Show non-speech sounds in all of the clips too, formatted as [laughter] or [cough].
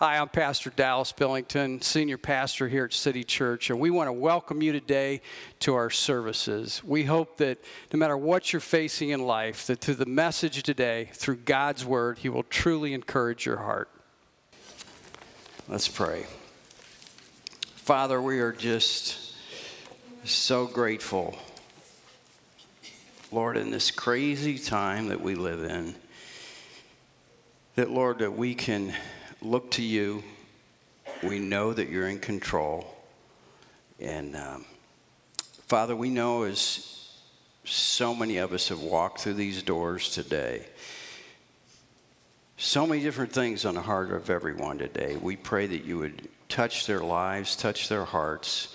Hi, I'm Pastor Dallas Billington, Senior Pastor here at City Church, and we want to welcome you today to our services. We hope that no matter what you're facing in life, that through the message today, through God's Word, He will truly encourage your heart. Let's pray. Father, we are just so grateful, Lord, in this crazy time that we live in, that, Lord, that we can look to you. We know that you're in control. And um, Father, we know as so many of us have walked through these doors today, so many different things on the heart of everyone today. We pray that you would touch their lives, touch their hearts,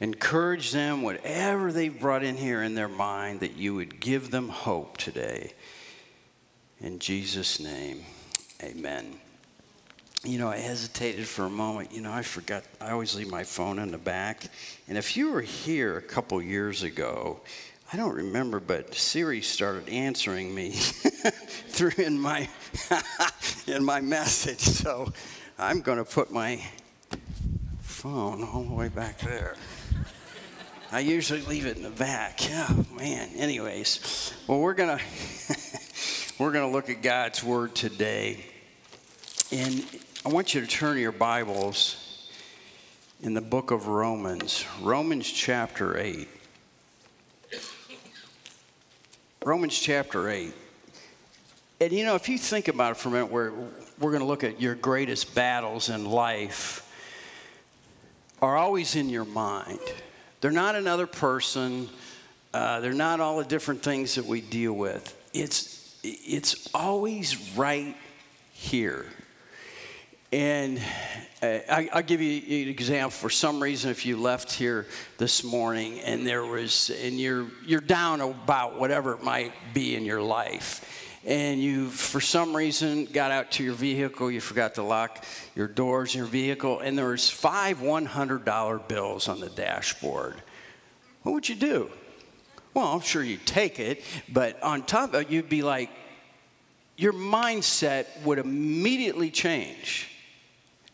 encourage them, whatever they've brought in here in their mind, that you would give them hope today. In Jesus' name, amen you know, I hesitated for a moment. You know, I forgot, I always leave my phone in the back. And if you were here a couple years ago, I don't remember, but Siri started answering me [laughs] through in my [laughs] in my message. So I'm going to put my phone all the way back there. I usually leave it in the back. Oh man. Anyways, well we're gonna [laughs] we're gonna look at God's word today, and I want you to turn your Bibles in the book of Romans, Romans chapter 8. Romans chapter 8. And you know, if you think about it for a minute, we're, we're going to look at your greatest battles in life are always in your mind. They're not another person, uh, they're not all the different things that we deal with. It's, it's always right here. And uh, I, will give you an example. For some reason, if you left here this morning and there was, and you're you're down about whatever it might be in your life, and you for some reason got out to your vehicle, you forgot to lock your doors in your vehicle, and there was five one hundred dollar bills on the dashboard. What would you do? Well, I'm sure you'd take it, but on top of it, you'd be like, your mindset would immediately change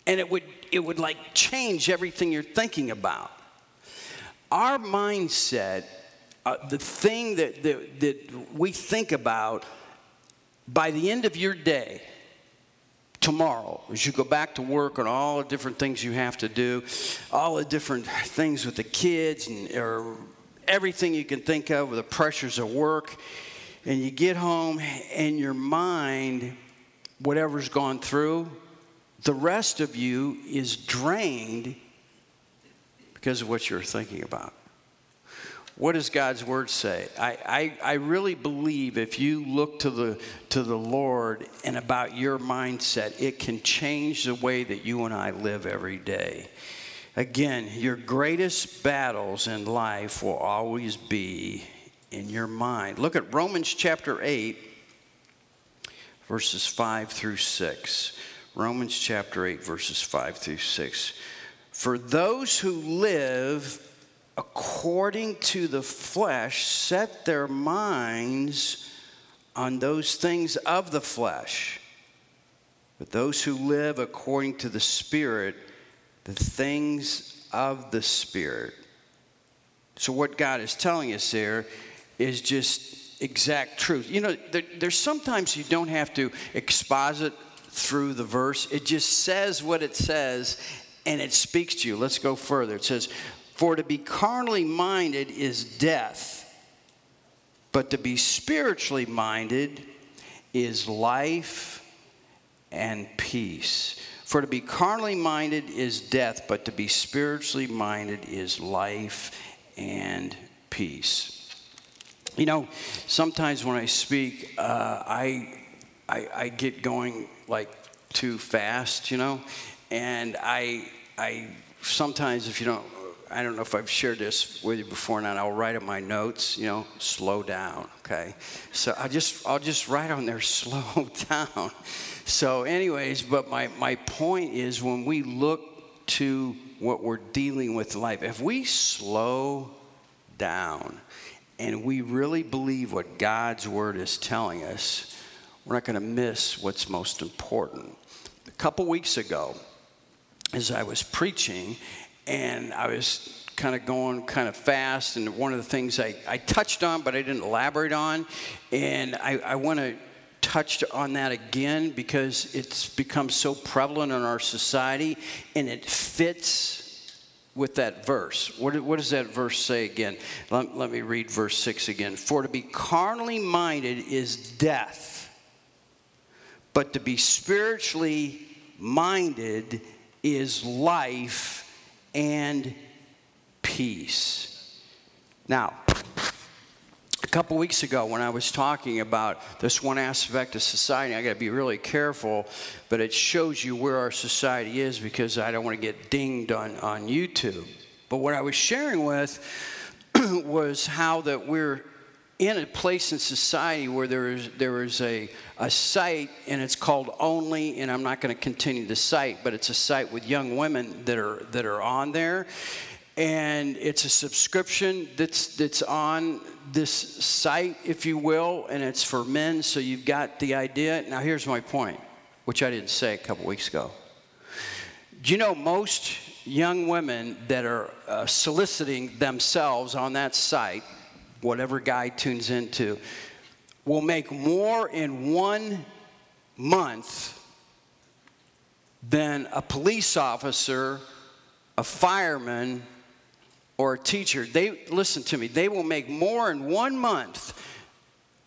and it would it would like change everything you're thinking about. Our mindset uh, the thing that, that that we think about by the end of your day tomorrow as you go back to work and all the different things you have to do all the different things with the kids and or everything you can think of with the pressures of work and you get home and your mind whatever's gone through the rest of you is drained because of what you're thinking about. What does God's word say? I, I, I really believe if you look to the, to the Lord and about your mindset, it can change the way that you and I live every day. Again, your greatest battles in life will always be in your mind. Look at Romans chapter 8, verses 5 through 6. Romans chapter 8, verses 5 through 6. For those who live according to the flesh set their minds on those things of the flesh. But those who live according to the Spirit, the things of the Spirit. So, what God is telling us there is just exact truth. You know, there, there's sometimes you don't have to exposit through the verse. It just says what it says and it speaks to you. Let's go further. It says, For to be carnally minded is death, but to be spiritually minded is life and peace. For to be carnally minded is death, but to be spiritually minded is life and peace. You know, sometimes when I speak, uh, I, I, I get going like too fast, you know. And I, I sometimes, if you don't, I don't know if I've shared this with you before or not. I'll write on my notes, you know, slow down. Okay, so I just, I'll just write on there, [laughs] slow down. So, anyways, but my my point is when we look to what we're dealing with in life, if we slow down and we really believe what God's word is telling us we're not going to miss what's most important. a couple weeks ago, as I was preaching, and I was kind of going kind of fast, and one of the things I, I touched on, but I didn't elaborate on, and I, I want to touch on that again because it's become so prevalent in our society, and it fits with that verse. What, what, does that verse say again? Let, let me read verse 6 again. For to be carnally minded is death, but to be spiritually minded is life and peace. Now, a couple weeks ago, when I was talking about this one aspect of society, I got to be really careful, but it shows you where our society is because I don't want to get dinged on, on YouTube. But what I was sharing with [clears throat] was how that we're in a place in society where there is, there is a, a site and it's called Only, and I'm not going to continue the site, but it's a site with young women that are, that are on there. And it's a subscription that's, that's on this site, if you will, and it's for men, so you've got the idea. Now, here's my point, which I didn't say a couple weeks ago. Do you know most young women that are uh, soliciting themselves on that site, whatever guy tunes into, will make more in one month than a police officer, a fireman, or a teacher, they listen to me, they will make more in one month.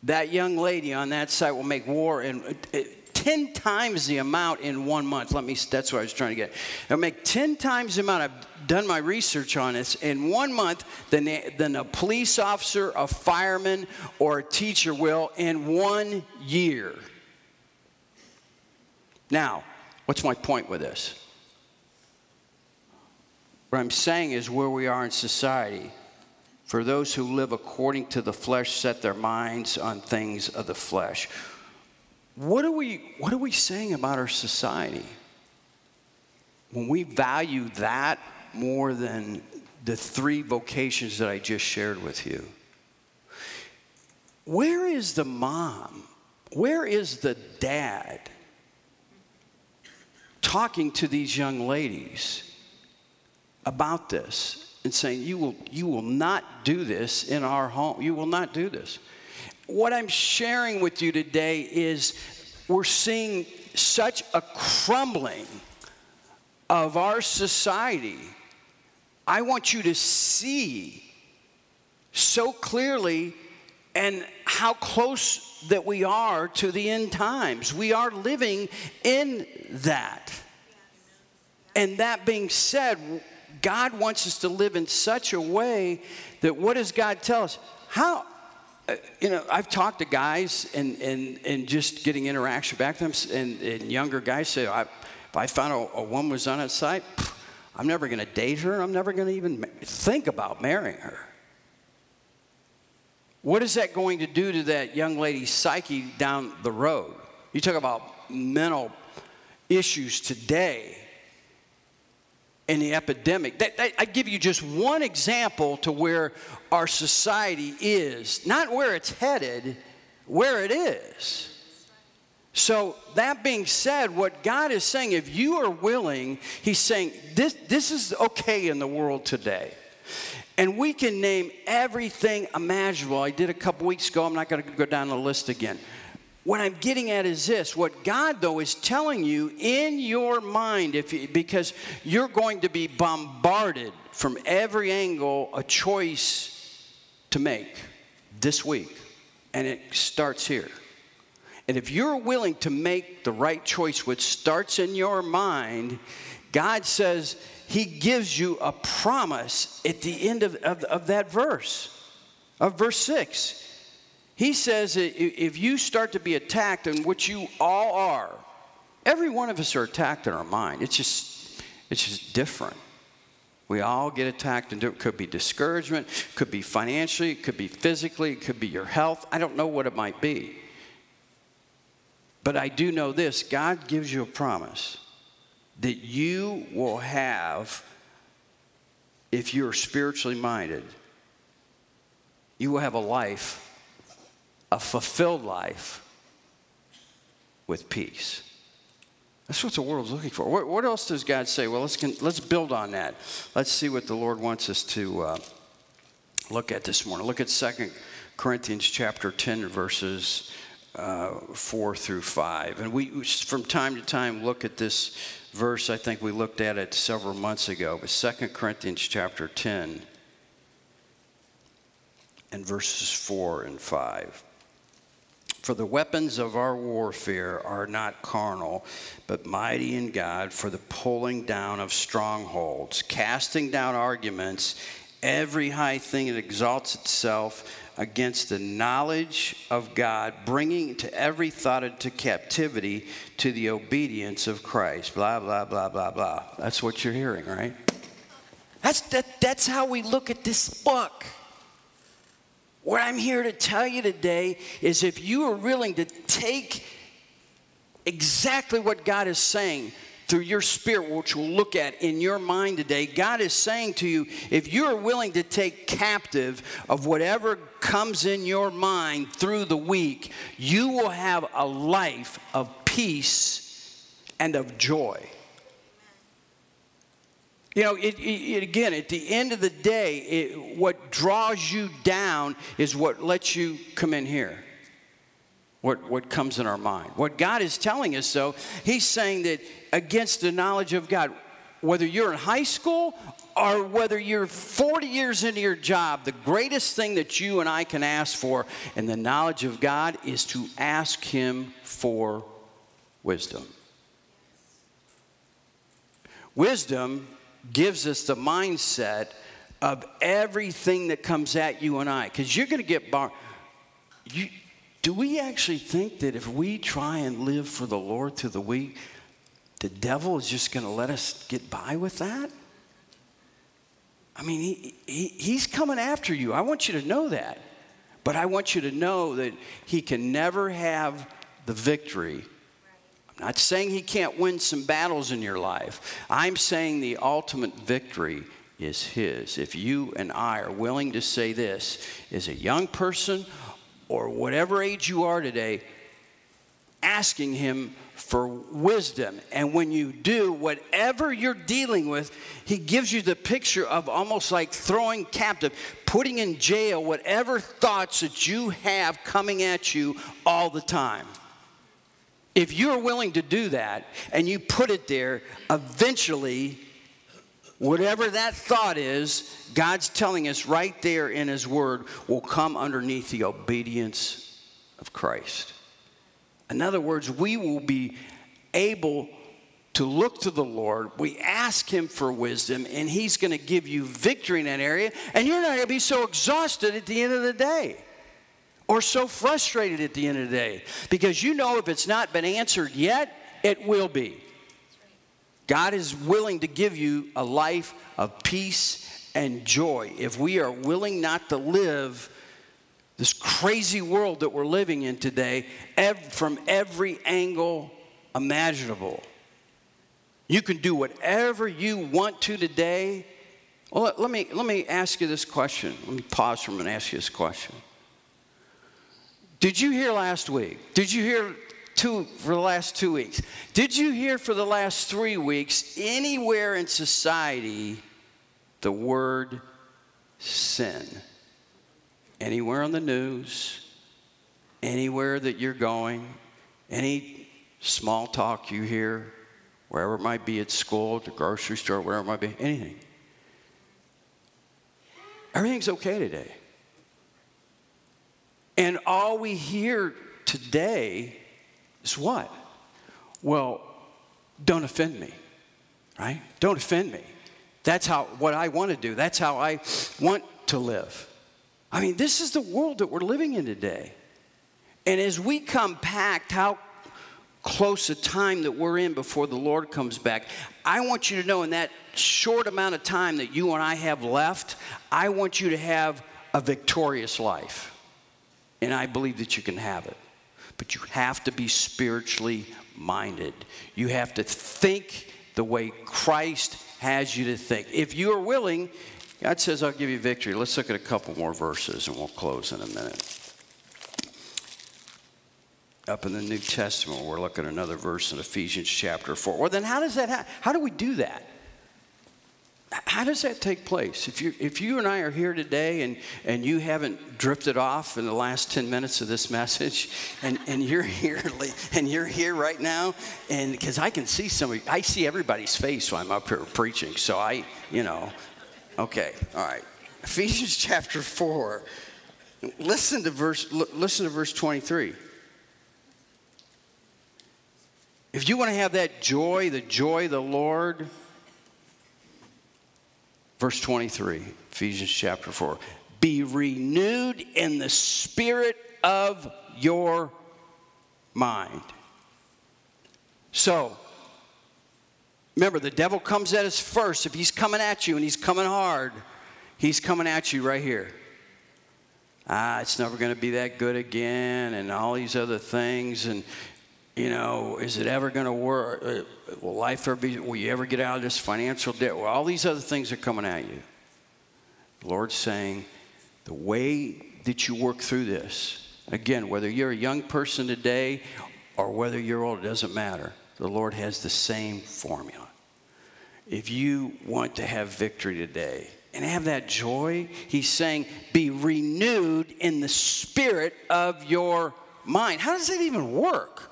That young lady on that site will make war in 10 times the amount in one month. Let me, that's what I was trying to get. They'll make 10 times the amount. I've done my research on this in one month than, they, than a police officer, a fireman, or a teacher will in one year. Now, what's my point with this? What I'm saying is where we are in society. For those who live according to the flesh set their minds on things of the flesh. What are we, what are we saying about our society? When we value that more than the three vocations that I just shared with you. Where is the mom? Where is the dad talking to these young ladies? about this and saying, you will, you will not do this in our home. You will not do this. What I'm sharing with you today is we're seeing such a crumbling of our society. I want you to see so clearly and how close that we are to the end times. We are living in that. And that being said, God wants us to live in such a way that what does God tell us? How, Uh, you know, I've talked to guys and, and, and just getting interaction back to them, and, and younger guys say, I, if I found a, a woman was on a site, I'm never going to date her. I'm never going to even think about marrying her. What is that going to do to that young lady's psyche down the road? You talk about mental issues today in the epidemic. That, that, I give you just one example to where our society is, not where it's headed, where it is. So, that being said, what God is saying, if you are willing, He's saying, this, this is okay in the world today. And we can name everything imaginable. I did a couple weeks ago, I'm not going to go down the list again. What I'm getting at is this what God, though, is telling you in your mind, if you, because you're going to be bombarded from every angle, a choice to make this week. And it starts here. And if you're willing to make the right choice, which starts in your mind, God says He gives you a promise at the end of, of, of that verse, of verse 6. He says if you start to be attacked, and which you all are, every one of us are attacked in our mind. It's just, it's just different. We all get attacked, and it could be discouragement, could be financially, it could be physically, it could be your health. I don't know what it might be. But I do know this God gives you a promise that you will have, if you're spiritually minded, you will have a life a fulfilled life with peace. That's what the world's looking for. What, what else does God say? Well, let's, let's build on that. Let's see what the Lord wants us to uh, look at this morning. Look at 2 Corinthians chapter 10, verses uh, 4 through 5. And we, from time to time, look at this verse. I think we looked at it several months ago, but 2 Corinthians chapter 10 and verses 4 and 5. For the weapons of our warfare are not carnal, but mighty in God for the pulling down of strongholds, casting down arguments, every high thing that exalts itself against the knowledge of God, bringing to every thought into captivity to the obedience of Christ. Blah, blah, blah, blah, blah. That's what you're hearing, right? That's, that, that's how we look at this book. What I'm here to tell you today is if you are willing to take exactly what God is saying through your spirit, which we'll look at in your mind today, God is saying to you if you are willing to take captive of whatever comes in your mind through the week, you will have a life of peace and of joy. You know, it, it, again, at the end of the day, it, what draws you down is what lets you come in here. What, what comes in our mind. What God is telling us, though, He's saying that against the knowledge of God, whether you're in high school or whether you're 40 years into your job, the greatest thing that you and I can ask for in the knowledge of God is to ask Him for wisdom. Wisdom gives us the mindset of everything that comes at you and I. Because you're going to get bar. You, do we actually think that if we try and live for the Lord through the week, the devil is just going to let us get by with that? I mean, he, he, he's coming after you. I want you to know that. But I want you to know that he can never have the victory not saying he can't win some battles in your life. I'm saying the ultimate victory is his. If you and I are willing to say this as a young person or whatever age you are today, asking him for wisdom. And when you do, whatever you're dealing with, he gives you the picture of almost like throwing captive, putting in jail whatever thoughts that you have coming at you all the time. If you're willing to do that and you put it there, eventually, whatever that thought is, God's telling us right there in His Word will come underneath the obedience of Christ. In other words, we will be able to look to the Lord. We ask Him for wisdom, and He's going to give you victory in that area, and you're not going to be so exhausted at the end of the day or so frustrated at the end of the day because you know if it's not been answered yet, it will be. God is willing to give you a life of peace and joy if we are willing not to live this crazy world that we're living in today from every angle imaginable. You can do whatever you want to today. Well, let, let, me, let me ask you this question. Let me pause for a minute and ask you this question. Did you hear last week? Did you hear two for the last two weeks? Did you hear for the last three weeks anywhere in society the word sin? Anywhere on the news, anywhere that you're going, any small talk you hear, wherever it might be at school, the grocery store, wherever it might be, anything. Everything's okay today. And all we hear today is what? Well, don't offend me, right? Don't offend me. That's how what I want to do. That's how I want to live. I mean, this is the world that we're living in today. And as we compact how close a time that we're in before the Lord comes back, I want you to know in that short amount of time that you and I have left, I want you to have a victorious life. And I believe that you can have it. But you have to be spiritually minded. You have to think the way Christ has you to think. If you are willing, God says, I'll give you victory. Let's look at a couple more verses and we'll close in a minute. up in the New Testament. We're looking at another verse in Ephesians chapter 4. Well, then how does that happen? How do we do that? How does that take place? If you, if you and I are here today and, and you haven't drifted off in the last 10 minutes of this message and, and you're here and you're here right now, and because I can see somebody, I see everybody's face when I'm up here preaching. So I, you know, okay, all right. Ephesians [laughs] chapter 4. Listen to verse, listen to verse 23. If you want to have that joy, the joy of the Lord, verse 23, Ephesians chapter 4, be renewed in the spirit of your mind. So, remember, the devil comes at us first. If he's coming at you and he's coming hard, he's coming at you right here. Ah, it's never going to be that good again, and all these other things. And you know, is it ever going to work? Uh, will life ever be, will you ever get out of this financial debt? Well, all these other things are coming at you. The Lord's saying, the way that you work through this, again, whether you're a young person today or whether you're old, it doesn't matter. The Lord has the same formula. If you want to have victory today and have that joy, He's saying, be renewed in the spirit of your mind. How does that even work?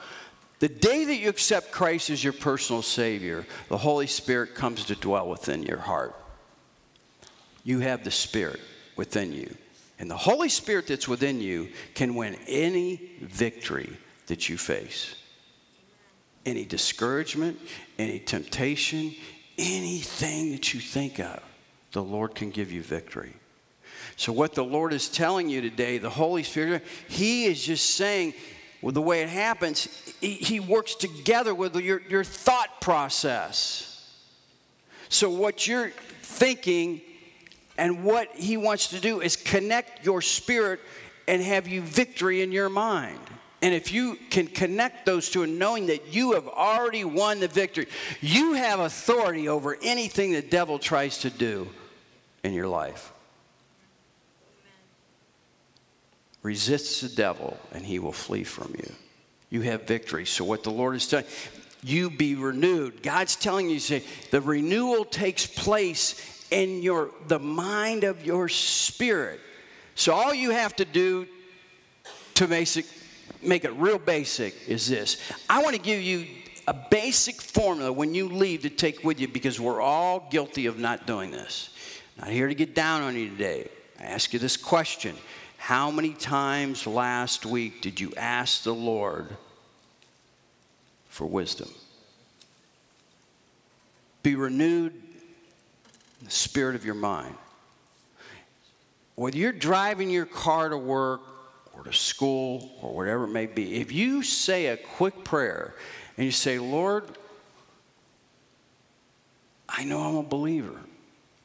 The day that you accept Christ as your personal Savior, the Holy Spirit comes to dwell within your heart. You have the Spirit within you. And the Holy Spirit that's within you can win any victory that you face. Any discouragement, any temptation, anything that you think of, the Lord can give you victory. So, what the Lord is telling you today, the Holy Spirit, He is just saying, the way it happens, he, he works together with your, your thought process. So, what you're thinking and what he wants to do is connect your spirit and have you victory in your mind. And if you can connect those two and knowing that you have already won the victory, you have authority over anything the devil tries to do in your life. Resists the devil, and he will flee from you. You have victory. So, what the Lord is telling you, be renewed. God's telling you, say, the renewal takes place in your the mind of your spirit. So, all you have to do to basic, make it real basic is this I want to give you a basic formula when you leave to take with you because we're all guilty of not doing this. Not here to get down on you today. I ask you this question how many times last week did you ask the Lord for wisdom? Be renewed in the spirit of your mind. Whether you're driving your car to work or to school or whatever it may be, if you say a quick prayer and you say, Lord, I know I'm a believer.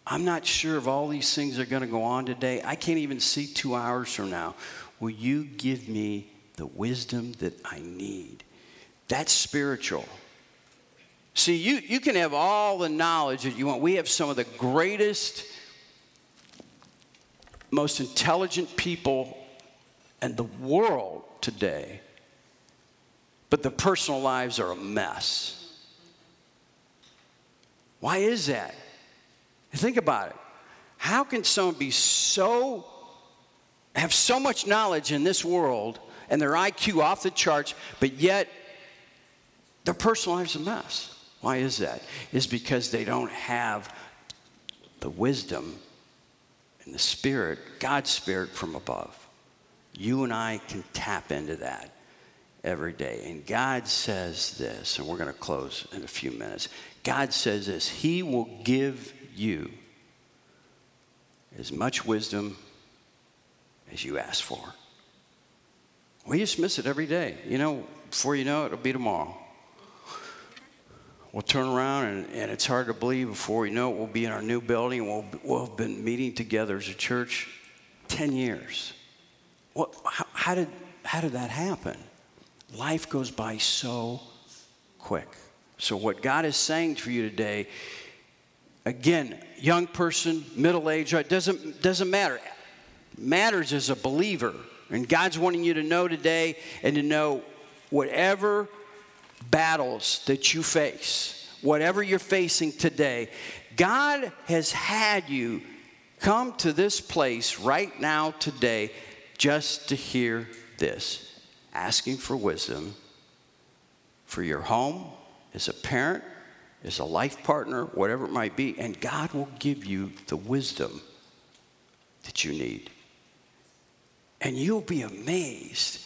I'm not sure if all these things are going to go on today. I can't even see two hours from now. Will you give me the wisdom that I need? That's spiritual. See, you, you can have all the knowledge that you want. We have some of the greatest, most intelligent people in the world today, but the personal lives are a mess. Why is that? Think about it. How can someone be so, have so much knowledge in this world and their IQ off the charts, but yet their personal life's a mess? Why is that? Is because they don't have the wisdom and the spirit, God's spirit from above. You and I can tap into that every day. And God says this, and we're going to close in a few minutes. God says this He will give you as much wisdom as you ask for. We just miss it every day. You know, before you know it, it'll be tomorrow. We'll turn around, and, and it's hard to believe before we know it, we'll be in our new building. We'll, we'll have been meeting together as a church 10 years. What, how, how, did, how did that happen? Life goes by so quick. So, what God is saying for you today Again, young person, middle age, it doesn't, doesn't matter. Matters as a believer. And God's wanting you to know today and to know whatever battles that you face, whatever you're facing today, God has had you come to this place right now, today, just to hear this asking for wisdom for your home, as a parent, as a life partner, whatever it might be, and God will give you the wisdom that you need. And you'll be amazed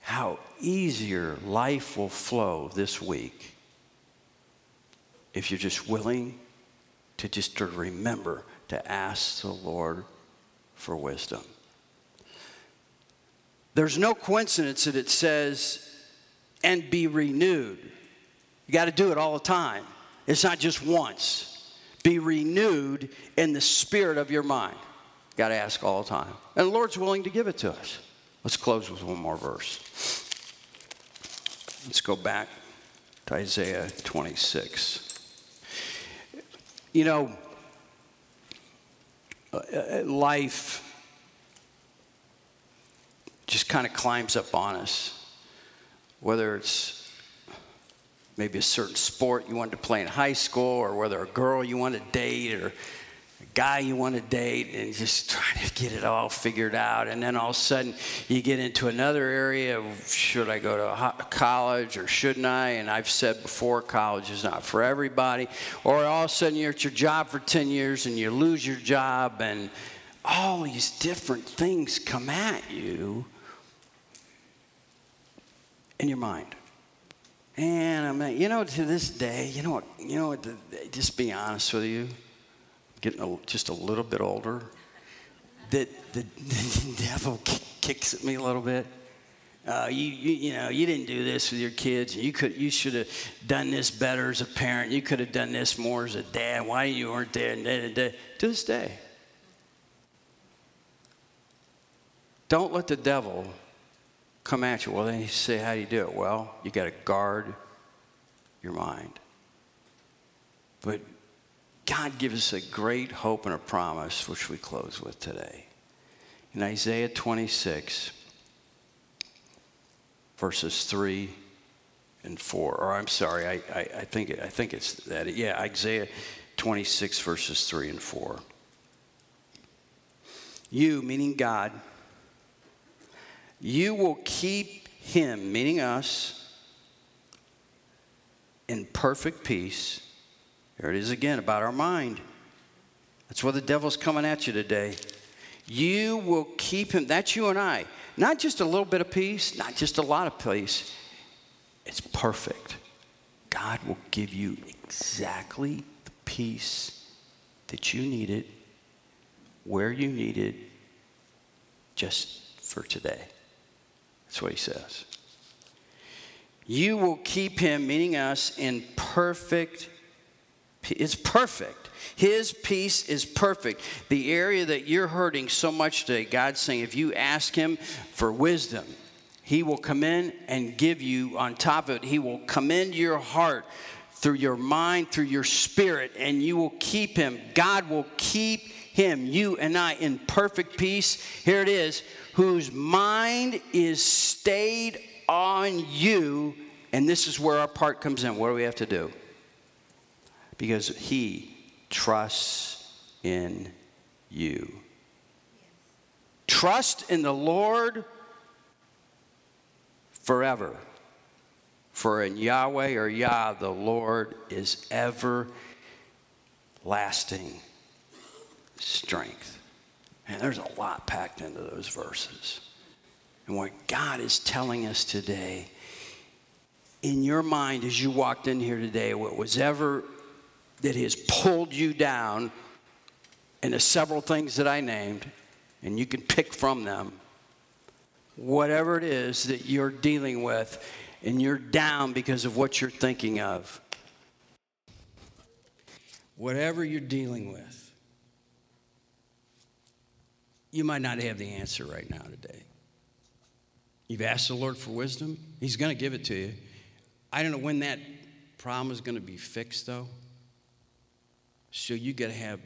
how easier life will flow this week if you're just willing to just to remember to ask the Lord for wisdom. There's no coincidence that it says, and be renewed. You got to do it all the time. It's not just once. Be renewed in the spirit of your mind. Got to ask all the time. And the Lord's willing to give it to us. Let's close with one more verse. Let's go back to Isaiah 26. You know, uh, uh, life just kind of climbs up on us, whether it's maybe a certain sport you wanted to play in high school, or whether a girl you want to date, or a guy you want to date and just trying to get it all figured out. And then all of a sudden you get into another area of should I go to college or shouldn't I? And I've said before, college is not for everybody. Or all of a sudden you're at your job for 10 years and you lose your job and all these different things come at you in your mind. And I'm like, you know, to this day, you know what, you know what, just be honest with you getting a, just a little bit older, that the, [laughs] the devil kicks at me a little bit. Uh, you, you, you know, you didn't do this with your kids. You could, you should have done this better as a parent. You could have done this more as a dad. Why you weren't there? And. To this day, don't let the devil come at you. Well, then you say, how do you do it? Well, you got to guard your mind. But God gives us a great hope and a promise, which we close with today. In Isaiah 26, verses 3 and 4, or I'm sorry, I, I, I, think, I think it's that. Yeah, Isaiah 26, verses 3 and 4. You, meaning God, you will keep him, meaning us, in perfect peace there it is again about our mind. That's where the devil's coming at you today. You will keep him, that's you and I. Not just a little bit of peace, not just a lot of peace. It's perfect. God will give you exactly the peace that you needed, where you needed, just for today. That's what he says. You will keep him, meaning us, in perfect it's perfect. His peace is perfect. The area that you're hurting so much today, God's saying, if you ask Him for wisdom, He will come in and give you, on top of it, He will come into your heart through your mind, through your spirit, and you will keep Him. God will keep Him, you and I, in perfect peace. Here it is whose mind is stayed on you. And this is where our part comes in. What do we have to do? because he trusts in you. Trust in the Lord forever. For in Yahweh or Yah, the Lord is ever lasting strength. And there's a lot packed into those verses. And what God is telling us today, in your mind as you walked in here today, what was ever that has pulled you down and the several things that I named, and you can pick from them. Whatever it is that you're dealing with, and you're down because of what you're thinking of. Whatever you're dealing with, you might not have the answer right now today. You've asked the Lord for wisdom, He's going to give it to you. I don't know when that problem is going to be fixed, though. So you got to have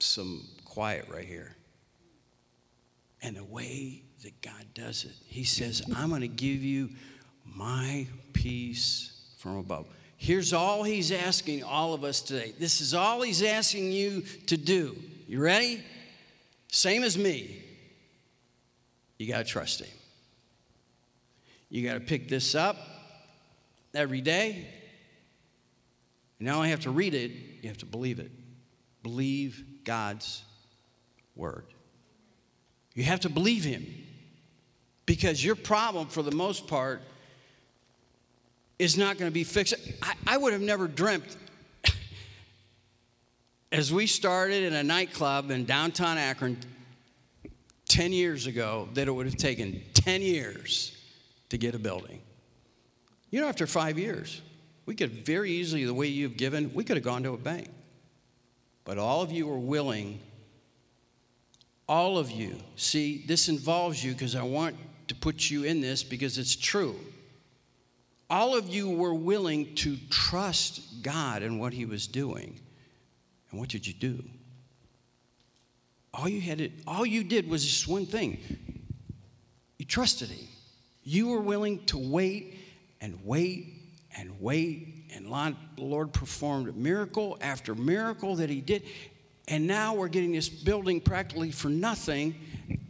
some quiet right here. And the way that God does it, He says, I'm going to give you my peace from above. Here's all He's asking all of us today. This is all He's asking you to do. You ready? Same as me. You got to trust Him. You got to pick this up every day. You not only have to read it, you have to believe it. Believe God's word. You have to believe Him because your problem, for the most part, is not going to be fixed. I, I would have never dreamt as we started in a nightclub in downtown Akron 10 years ago that it would have taken 10 years to get a building. You know, after five years, we could very easily, the way you've given, we could have gone to a bank. But all of you are willing, all of you, see, this involves you because I want to put you in this because it's true. All of you were willing to trust God and what He was doing. And what did you do? All you had to, all you did was just one thing. You trusted Him. You were willing to wait and wait and wait. And the Lord performed miracle after miracle that He did. And now we're getting this building practically for nothing.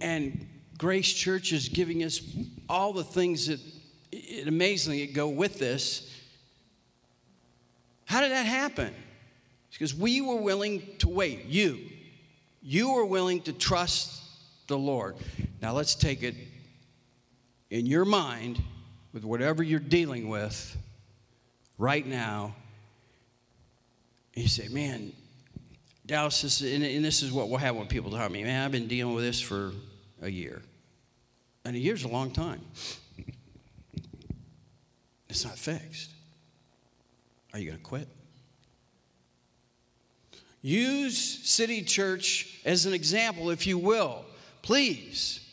And Grace Church is giving us all the things that it, amazingly go with this. How did that happen? Because we were willing to wait. You. You were willing to trust the Lord. Now let's take it in your mind with whatever you're dealing with right now. You say, man, Dallas, this, and, and this is what will happen when people tell me, man, I've been dealing with this for a year. And a year's a long time. It's not fixed. Are you going to quit? Use City Church as an example, if you will, please,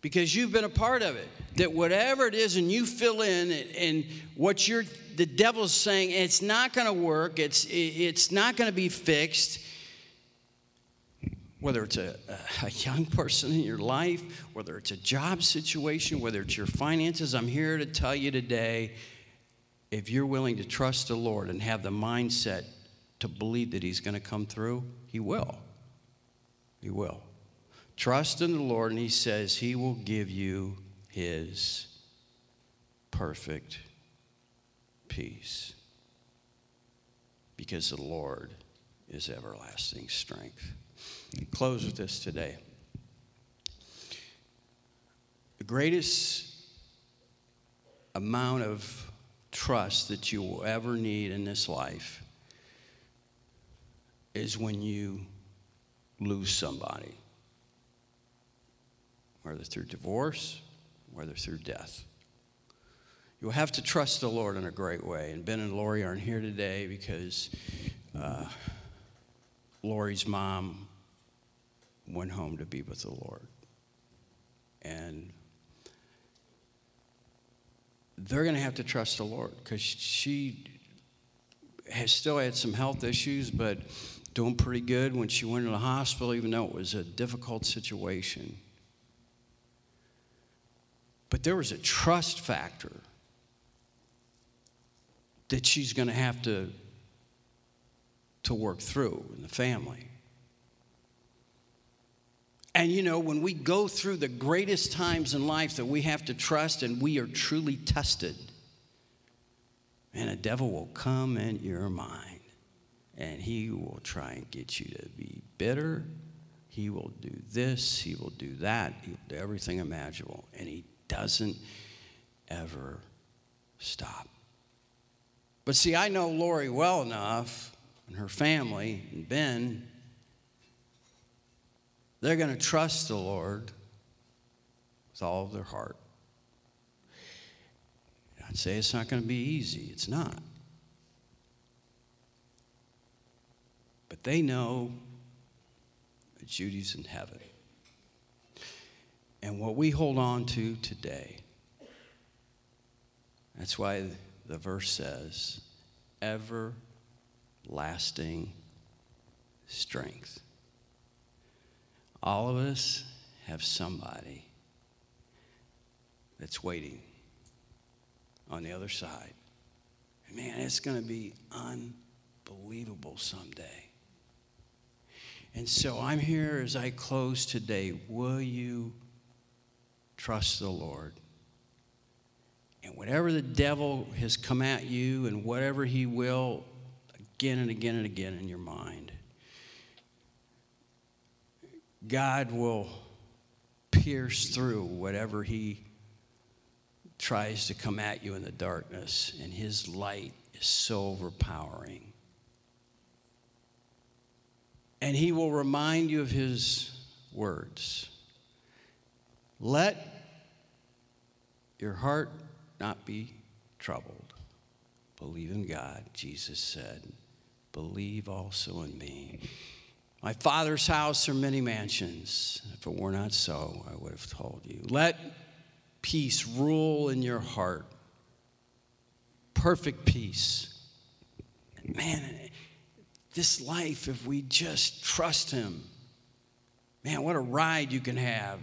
because you've been a part of it. That whatever it is, and you fill in, and what you're, the devil's saying, it's not going to work, it's, it's not going to be fixed. Whether it's a, a, young person in your life, whether it's a job situation, whether it's your finances, I'm here to tell you today if you're willing to trust the Lord and have the mindset to believe that He's going to come through, He will. He will. Trust in the Lord, and He says He will give you His perfect peace because the Lord is everlasting strength. Close with this today. The greatest amount of trust that you will ever need in this life is when you lose somebody, whether through divorce, whether through death. You'll have to trust the Lord in a great way. And Ben and Lori aren't here today because uh, Lori's mom went home to be with the Lord. And they're going to have to trust the Lord because she has still had some health issues, but doing pretty good when she went to the hospital, even though it was a difficult situation. But there was a trust factor that she's going to have to to work through in the family. And you know, when we go through the greatest times in life that we have to trust and we are truly tested, and a devil will come in your mind and he will try and get you to be bitter. He will do this, he will do that, he will do everything imaginable. And he doesn't ever stop. But see, I know Lori well enough and her family and Ben they're going to trust the Lord with all of their heart. I'd say it's not going to be easy. It's not. But they know that Judy's in heaven. And what we hold on to today, that's why the verse says, everlasting strength. All of us have somebody that's waiting on the other side. Man, it's going to be unbelievable someday. And so I'm here as I close today. Will you trust the Lord? And whatever the devil has come at you and whatever he will again and again and again in your mind, God will pierce through whatever he tries to come at you in the darkness, and his light is so overpowering. And he will remind you of his words. Let your heart not be troubled. Believe in God, Jesus said. Believe also in me. My father's house are many mansions. If it were not so, I would have told you. Let peace rule in your heart. Perfect peace. Man, this life, if we just trust Him, man, what a ride you can have.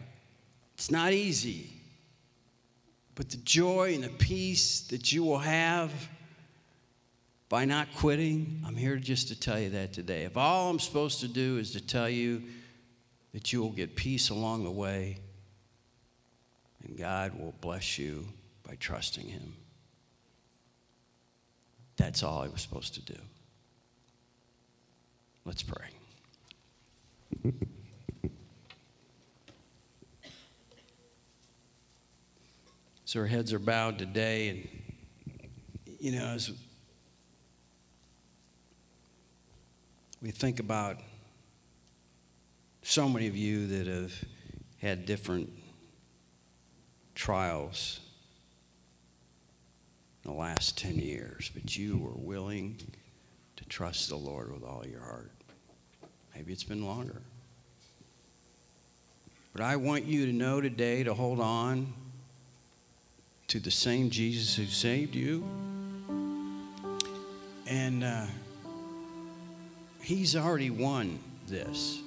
It's not easy, but the joy and the peace that you will have by not quitting, I'm here just to tell you that today. If all I'm supposed to do is to tell you that you will get peace along the way, and God will bless you by trusting Him. That's all I was supposed to do. Let's pray. So our heads are bowed today, and you know, as we think about so many of you that have had different trials in the last 10 years, but you were willing to trust the Lord with all your heart. Maybe it's been longer. But I want you to know today to hold on to the same Jesus who saved you. And uh, he's already won this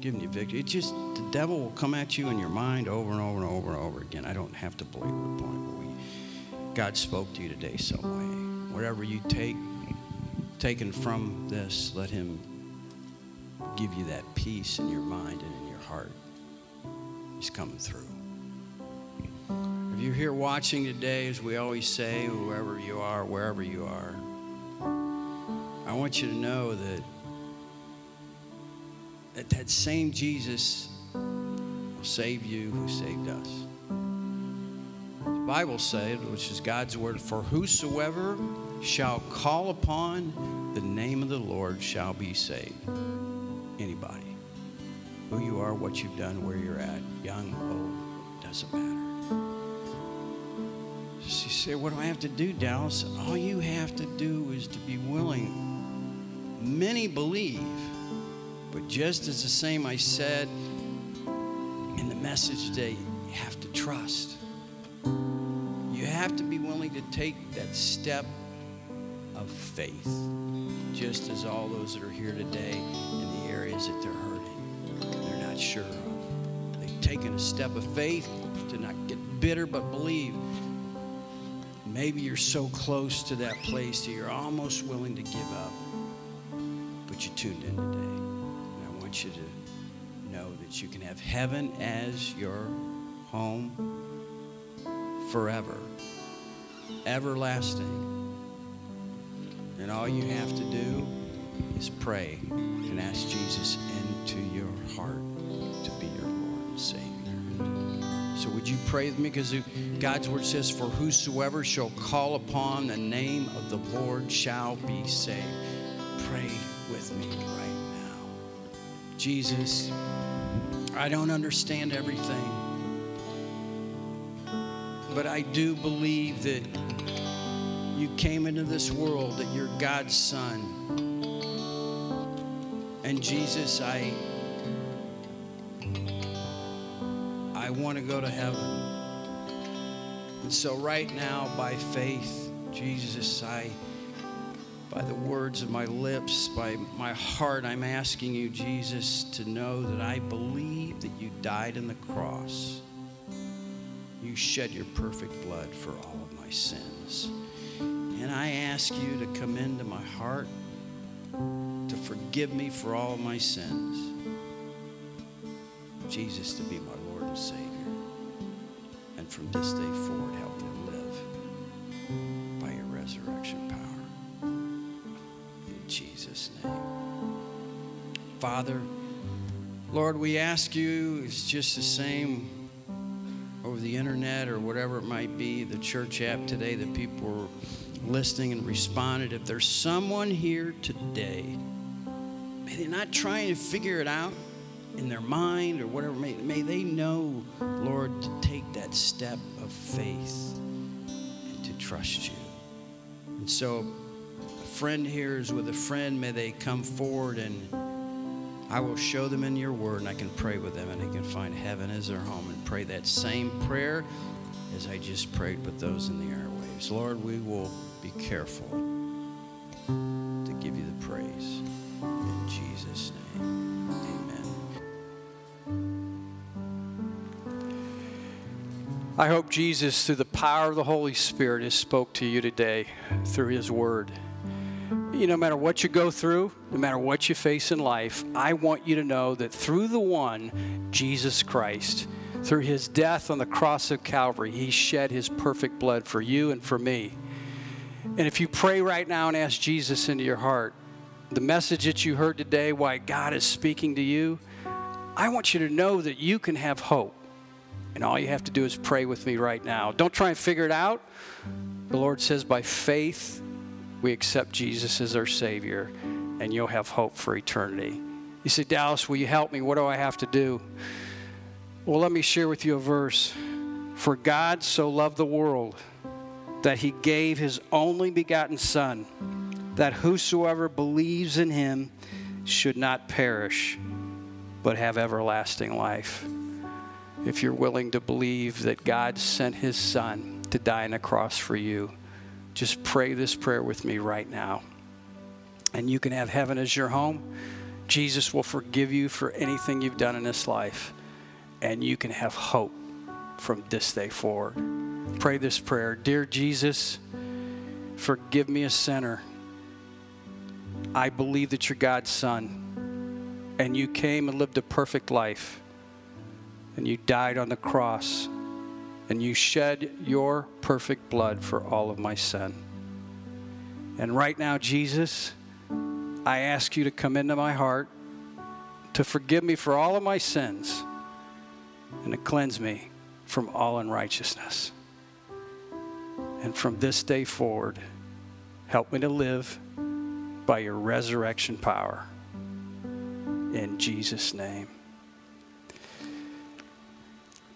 giving you victory. It just the devil will come at you in your mind over and over and over and over again. I don't have to belabor the point, but we God spoke to you today some way. Whatever you take taken from this, let him give you that peace in your mind and in your heart. He's coming through. If you're here watching today, as we always say, whoever you are, wherever you are, I want you to know that that that same Jesus will save you who saved us. The Bible said, which is God's word, for whosoever shall call upon the name of the Lord shall be saved. Anybody. Who you are, what you've done, where you're at, young, old, doesn't matter. She said, What do I have to do, Dallas? All you have to do is to be willing. Many believe but just as the same I said in the message today, you have to trust. You have to be willing to take that step of faith, just as all those that are here today in areas that they're hurting, they're not sure of. They've taken a step of faith to not get bitter, but believe. Maybe you're so close to that place that you're almost willing to give up, but you tuned in today And I want you to know that you can have heaven as your home forever, everlasting. And all you have to do is pray and ask Jesus into your heart to be your Lord and Savior. So, would you pray with me? Because God's word says, For whosoever shall call upon the name of the Lord shall be saved. Pray with me right now. Jesus, I don't understand everything, but I do believe that you came into this world, that you're God's Son. And Jesus, I I want to go to heaven. And so right now, by faith, Jesus, I by the words of my lips, by my heart, I'm asking you, Jesus, to know that I believe that you died on the cross. You shed your perfect blood for all of my sins. And I ask you to come into my heart, to forgive me for all my sins. Jesus to be my Lord and Savior. And from this day forward, help me live by your resurrection power. In Jesus' name. Father, Lord, we ask you, it's just the same over the internet or whatever it might be, the church app today that people are listening and responded. If there's someone here today, may they not trying to figure it out in their mind or whatever, may, may they know, Lord, to take that step of faith and to trust you. And so, a friend here is with a friend. May they come forward and I will show them in your word and I can pray with them and they can find heaven as their home and pray that same prayer as I just prayed with those in the airwaves. Lord, we will be careful I hope Jesus, through the power of the Holy Spirit, has spoke to you today through his word you no matter what you go through, no matter what you face in life, I want you to know that through the one, Jesus Christ, through his death on the cross of Calvary, he shed his perfect blood for you and for me. And if you pray right now and ask Jesus into your heart, the message that you heard today, why God is speaking to you, I want you to know that you can have hope. And all you have to do is pray with me right now. Don't try and figure it out. The Lord says, by faith, we accept Jesus as our Savior, and you'll have hope for eternity. You say, Dallas, will you help me? What do I have to do? Well, let me share with you a verse. For God so loved the world that he gave his only begotten Son, that whosoever believes in him should not perish, but have everlasting life. If you're willing to believe that God sent his Son to die on a cross for you, just pray this prayer with me right now. And you can have heaven as your home. Jesus will forgive you for anything you've done in this life. And you can have hope from this day forward. Pray this prayer Dear Jesus, forgive me a sinner. I believe that you're God's son. And you came and lived a perfect life. And you died on the cross and you shed your perfect blood for all of my sin. And right now, Jesus, I ask you to come into my heart, to forgive me for all of my sins, and to cleanse me from all unrighteousness. And from this day forward, help me to live by your resurrection power. In Jesus' name.